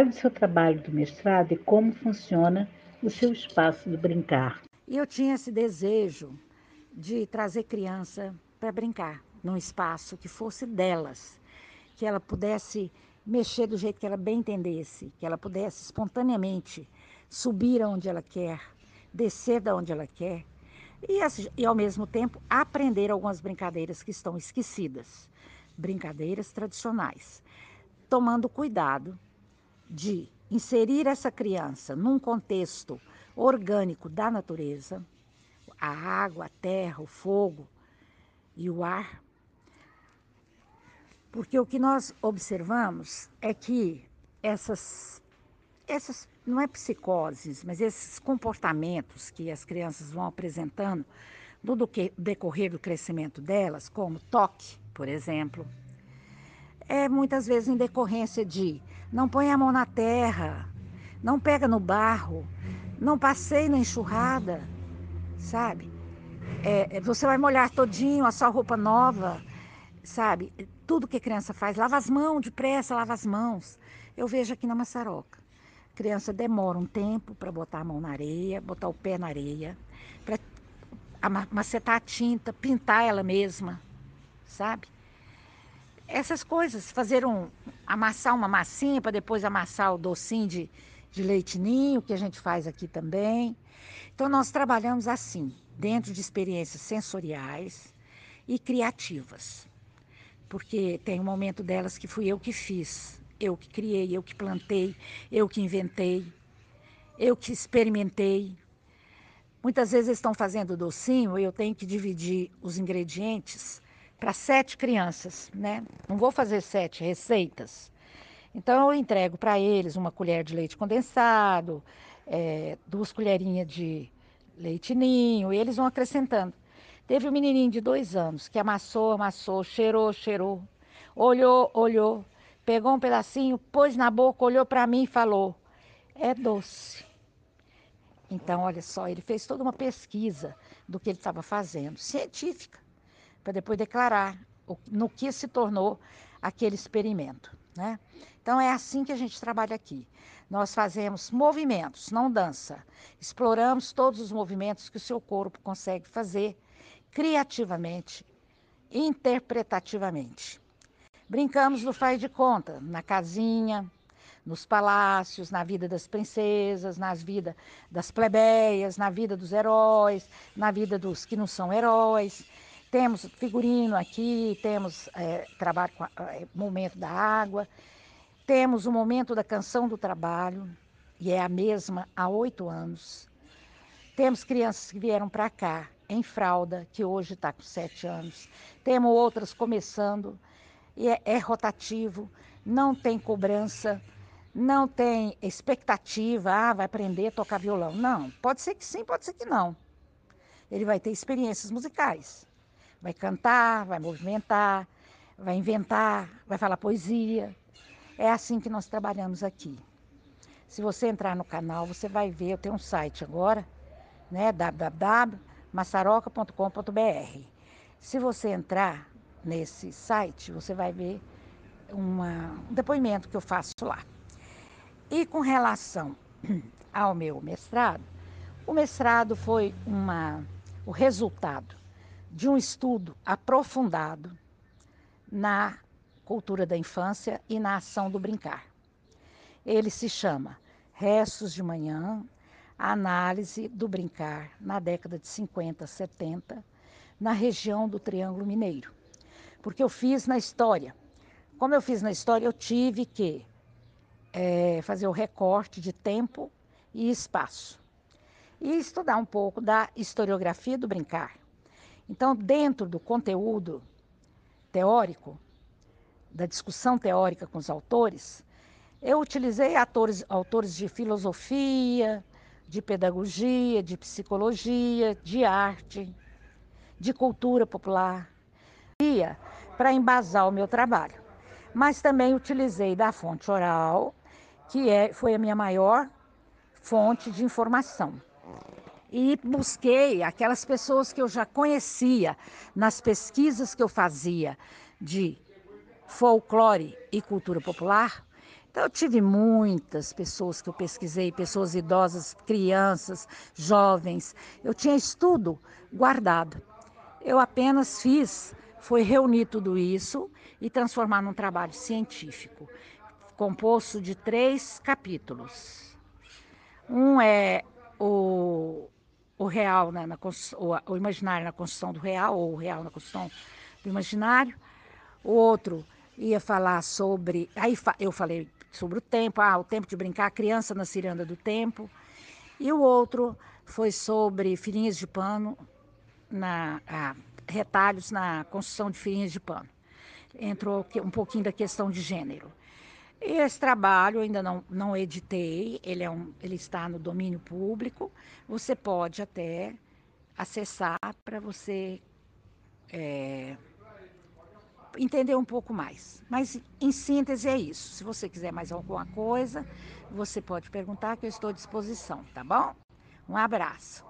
Fale do seu trabalho do mestrado e como funciona o seu espaço de brincar. E eu tinha esse desejo de trazer criança para brincar num espaço que fosse delas, que ela pudesse mexer do jeito que ela bem entendesse, que ela pudesse espontaneamente subir aonde ela quer, descer da onde ela quer e, e ao mesmo tempo aprender algumas brincadeiras que estão esquecidas, brincadeiras tradicionais, tomando cuidado de inserir essa criança num contexto orgânico da natureza, a água, a terra, o fogo e o ar. Porque o que nós observamos é que essas, essas não é psicoses, mas esses comportamentos que as crianças vão apresentando no decorrer do crescimento delas, como toque, por exemplo, é muitas vezes em decorrência de não põe a mão na terra, não pega no barro, não passeie na enxurrada, sabe? É, é, você vai molhar todinho a sua roupa nova, sabe? Tudo que a criança faz, lava as mãos depressa, lava as mãos. Eu vejo aqui na maçaroca. A criança demora um tempo para botar a mão na areia, botar o pé na areia, para macetar a tinta, pintar ela mesma, sabe? Essas coisas, fazer um, amassar uma massinha para depois amassar o docinho de, de leite ninho, que a gente faz aqui também. Então, nós trabalhamos assim, dentro de experiências sensoriais e criativas. Porque tem um momento delas que fui eu que fiz, eu que criei, eu que plantei, eu que inventei, eu que experimentei. Muitas vezes estão fazendo docinho e eu tenho que dividir os ingredientes para sete crianças, né? Não vou fazer sete receitas. Então eu entrego para eles uma colher de leite condensado, é, duas colherinhas de leite ninho, e eles vão acrescentando. Teve um menininho de dois anos que amassou, amassou, cheirou, cheirou, olhou, olhou, pegou um pedacinho, pôs na boca, olhou para mim e falou: é doce. Então, olha só, ele fez toda uma pesquisa do que ele estava fazendo, científica, para depois declarar no que se tornou aquele experimento. Né? Então, é assim que a gente trabalha aqui. Nós fazemos movimentos, não dança. Exploramos todos os movimentos que o seu corpo consegue fazer criativamente, interpretativamente. Brincamos no faz de conta, na casinha, nos palácios, na vida das princesas, na vida das plebeias, na vida dos heróis, na vida dos que não são heróis. Temos figurino aqui, temos é, trabalho com a, é, momento da água. Temos o momento da canção do trabalho, e é a mesma há oito anos. Temos crianças que vieram para cá em fralda, que hoje está com sete anos. Temos outras começando, e é, é rotativo, não tem cobrança, não tem expectativa, ah, vai aprender a tocar violão. Não, pode ser que sim, pode ser que não. Ele vai ter experiências musicais. Vai cantar, vai movimentar, vai inventar, vai falar poesia, é assim que nós trabalhamos aqui. Se você entrar no canal, você vai ver, eu tenho um site agora, né, www.massaroca.com.br. Se você entrar nesse site, você vai ver uma, um depoimento que eu faço lá. E com relação ao meu mestrado, o mestrado foi uma, o resultado de um estudo aprofundado na cultura da infância e na ação do brincar. Ele se chama Restos de Manhã, análise do brincar na década de 50, 70, na região do Triângulo Mineiro. Porque eu fiz na história. Como eu fiz na história, eu tive que é, fazer o recorte de tempo e espaço. E estudar um pouco da historiografia do brincar. Então, dentro do conteúdo teórico, da discussão teórica com os autores, eu utilizei atores, autores de filosofia, de pedagogia, de psicologia, de arte, de cultura popular, para embasar o meu trabalho. Mas também utilizei da fonte oral, que é, foi a minha maior fonte de informação. E busquei aquelas pessoas que eu já conhecia nas pesquisas que eu fazia de folclore e cultura popular, Então, eu tive muitas pessoas que eu pesquisei, pessoas idosas, crianças, jovens. Eu tinha estudo guardado. Eu apenas fiz, foi reunir tudo isso e transformar num trabalho científico, composto de três capítulos. Um é o, o real, né, na, o, o imaginário na construção do real, ou o real na construção do imaginário. O outro ia falar sobre. Aí eu falei sobre o tempo, ah, o tempo de brincar, a criança na ciranda do tempo. E o outro foi sobre filhinhas de pano, na, ah, retalhos na construção de filhinhas de pano. Entrou um pouquinho da questão de gênero. Esse trabalho ainda não, não editei, ele, é um, ele está no domínio público. Você pode até acessar para você é, entender um pouco mais. Mas, em síntese, é isso. Se você quiser mais alguma coisa, você pode perguntar que eu estou à disposição, tá bom? Um abraço.